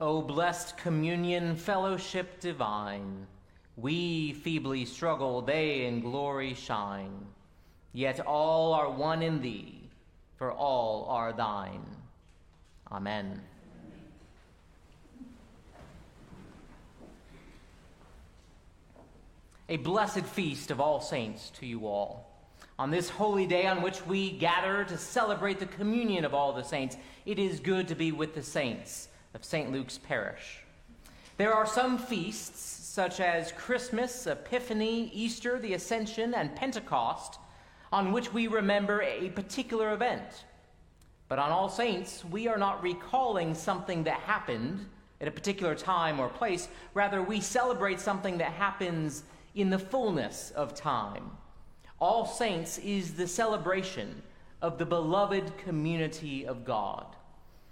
O blessed communion, fellowship divine, we feebly struggle, they in glory shine. Yet all are one in thee, for all are thine. Amen. A blessed feast of all saints to you all. On this holy day on which we gather to celebrate the communion of all the saints, it is good to be with the saints of St. Luke's parish. There are some feasts, such as Christmas, Epiphany, Easter, the Ascension, and Pentecost, on which we remember a particular event. But on All Saints, we are not recalling something that happened at a particular time or place. Rather, we celebrate something that happens in the fullness of time. All Saints is the celebration of the beloved community of God.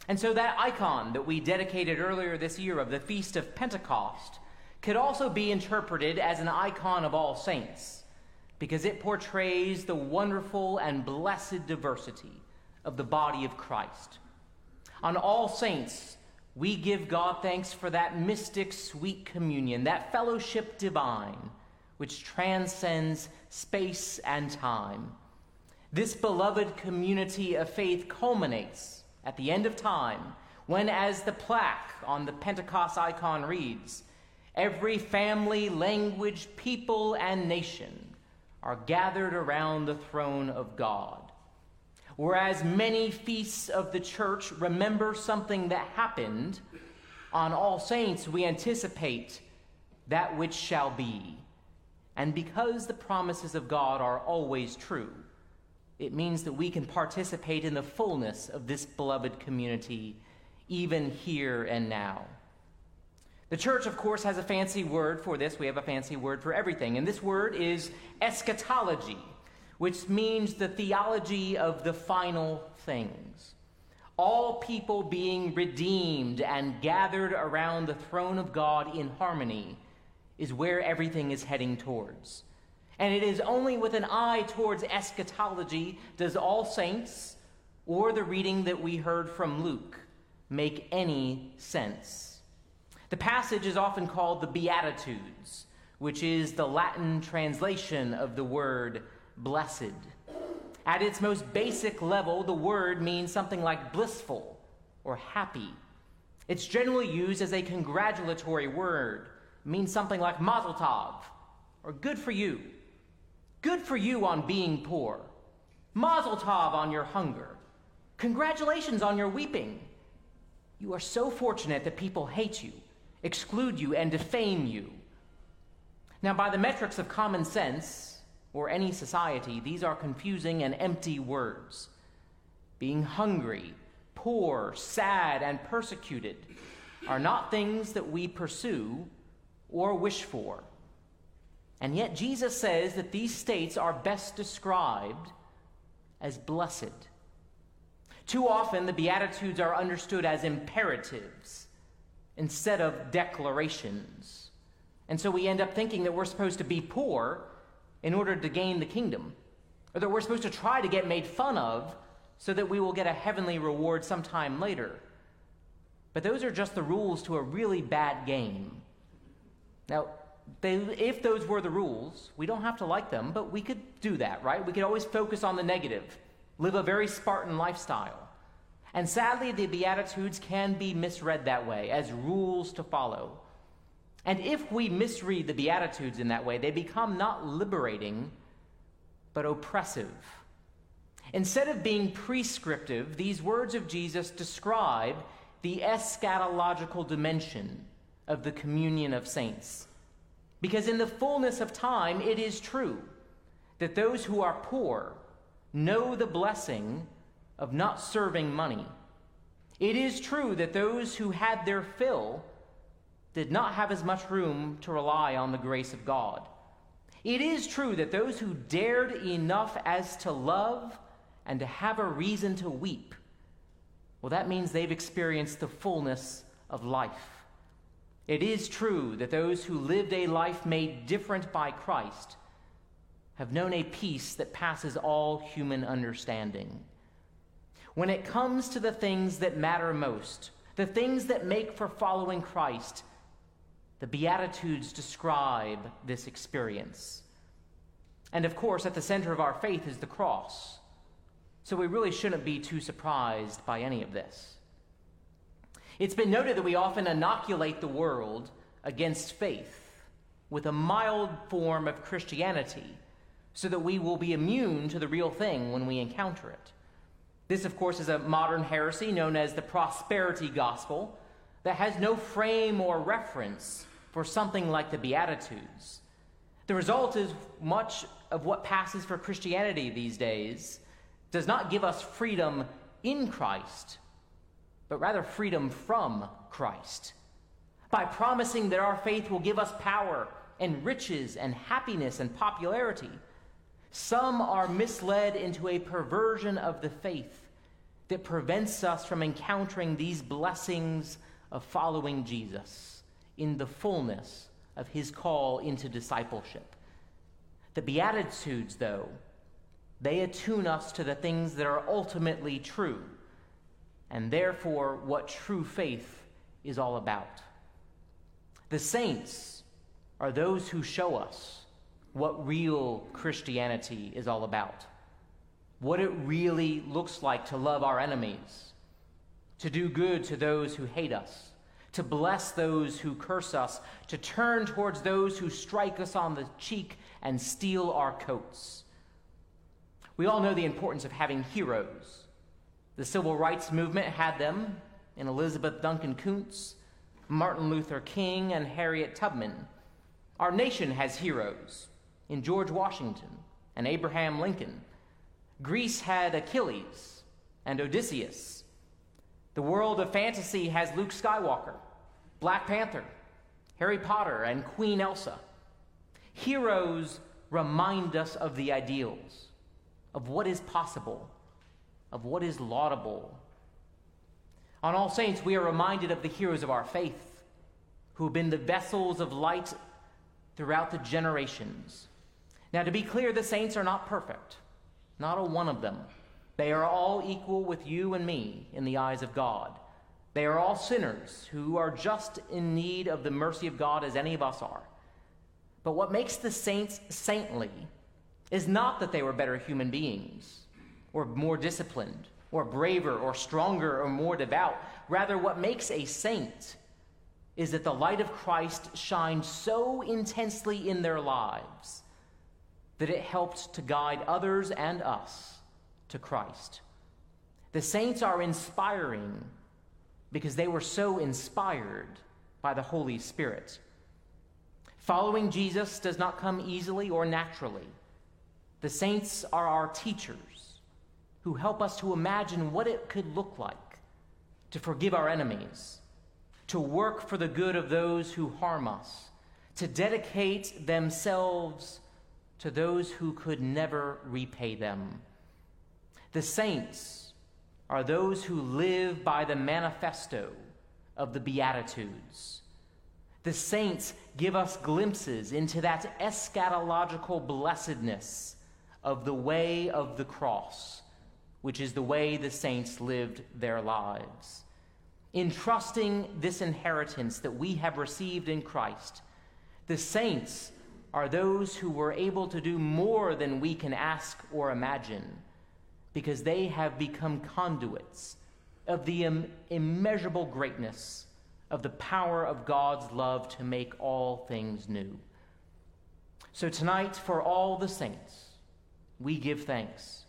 And so that icon that we dedicated earlier this year of the Feast of Pentecost could also be interpreted as an icon of all saints because it portrays the wonderful and blessed diversity of the body of Christ. On All Saints, we give God thanks for that mystic sweet communion, that fellowship divine, which transcends space and time. This beloved community of faith culminates at the end of time, when, as the plaque on the Pentecost icon reads, every family, language, people, and nation are gathered around the throne of God. Whereas many feasts of the church remember something that happened, on All Saints we anticipate that which shall be. And because the promises of God are always true, it means that we can participate in the fullness of this beloved community, even here and now. The church, of course, has a fancy word for this. We have a fancy word for everything. And this word is eschatology, which means the theology of the final things. All people being redeemed and gathered around the throne of God in harmony is where everything is heading towards. And it is only with an eye towards eschatology does all saints or the reading that we heard from Luke make any sense. The passage is often called the Beatitudes, which is the Latin translation of the word blessed. At its most basic level, the word means something like blissful or happy. It's generally used as a congratulatory word, it means something like mazel tov or good for you. Good for you on being poor. Mazel tov on your hunger. Congratulations on your weeping. You are so fortunate that people hate you, exclude you, and defame you. Now, by the metrics of common sense, or any society, these are confusing and empty words. Being hungry, poor, sad, and persecuted are not things that we pursue or wish for. And yet, Jesus says that these states are best described as blessed. Too often, the Beatitudes are understood as imperatives instead of declarations. And so we end up thinking that we're supposed to be poor in order to gain the kingdom, or that we're supposed to try to get made fun of so that we will get a heavenly reward sometime later. But those are just the rules to a really bad game. Now, they, if those were the rules, we don't have to like them, but we could do that, right? We could always focus on the negative, live a very Spartan lifestyle. And sadly, the Beatitudes can be misread that way as rules to follow. And if we misread the Beatitudes in that way, they become not liberating, but oppressive. Instead of being prescriptive, these words of Jesus describe the eschatological dimension of the communion of saints. Because in the fullness of time, it is true that those who are poor know the blessing of not serving money. It is true that those who had their fill did not have as much room to rely on the grace of God. It is true that those who dared enough as to love and to have a reason to weep, well, that means they've experienced the fullness of life. It is true that those who lived a life made different by Christ have known a peace that passes all human understanding. When it comes to the things that matter most, the things that make for following Christ, the Beatitudes describe this experience. And of course, at the center of our faith is the cross. So we really shouldn't be too surprised by any of this. It's been noted that we often inoculate the world against faith with a mild form of Christianity so that we will be immune to the real thing when we encounter it. This, of course, is a modern heresy known as the prosperity gospel that has no frame or reference for something like the Beatitudes. The result is much of what passes for Christianity these days does not give us freedom in Christ, but rather freedom from Christ. By promising that our faith will give us power and riches and happiness and popularity, some are misled into a perversion of the faith that prevents us from encountering these blessings of following Jesus in the fullness of his call into discipleship. The Beatitudes, though, they attune us to the things that are ultimately true, and therefore what true faith is all about. The saints are those who show us what real Christianity is all about, what it really looks like to love our enemies, to do good to those who hate us, to bless those who curse us, to turn towards those who strike us on the cheek and steal our coats. We all know the importance of having heroes. The civil rights movement had them in Elizabeth Duncan Counts, Martin Luther King, and Harriet Tubman. Our nation has heroes in George Washington and Abraham Lincoln. Greece had Achilles and Odysseus. The world of fantasy has Luke Skywalker, Black Panther, Harry Potter, and Queen Elsa. Heroes remind us of the ideals, of what is possible, of what is laudable. On All Saints, we are reminded of the heroes of our faith who have been the vessels of light throughout the generations now, to be clear, the saints are not perfect, not a one of them. They are all equal with you and me in the eyes of God. They are all sinners who are just in need of the mercy of God as any of us are. But what makes the saints saintly is not that they were better human beings, or more disciplined, or braver, or stronger, or more devout. Rather, what makes a saint is that the light of Christ shines so intensely in their lives that it helped to guide others and us to Christ. The saints are inspiring because they were so inspired by the Holy Spirit. Following Jesus does not come easily or naturally. The saints are our teachers who help us to imagine what it could look like to forgive our enemies, to work for the good of those who harm us, to dedicate themselves to those who could never repay them. The saints are those who live by the manifesto of the Beatitudes. The saints give us glimpses into that eschatological blessedness of the way of the cross, which is the way the saints lived their lives. In trusting this inheritance that we have received in Christ, the saints are those who were able to do more than we can ask or imagine because they have become conduits of the Im- immeasurable greatness of the power of God's love to make all things new. So tonight, for all the saints, we give thanks.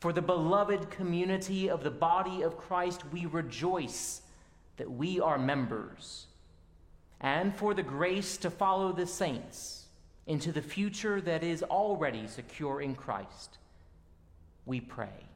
For the beloved community of the body of Christ, we rejoice that we are members. And for the grace to follow the saints, into the future that is already secure in Christ. We pray.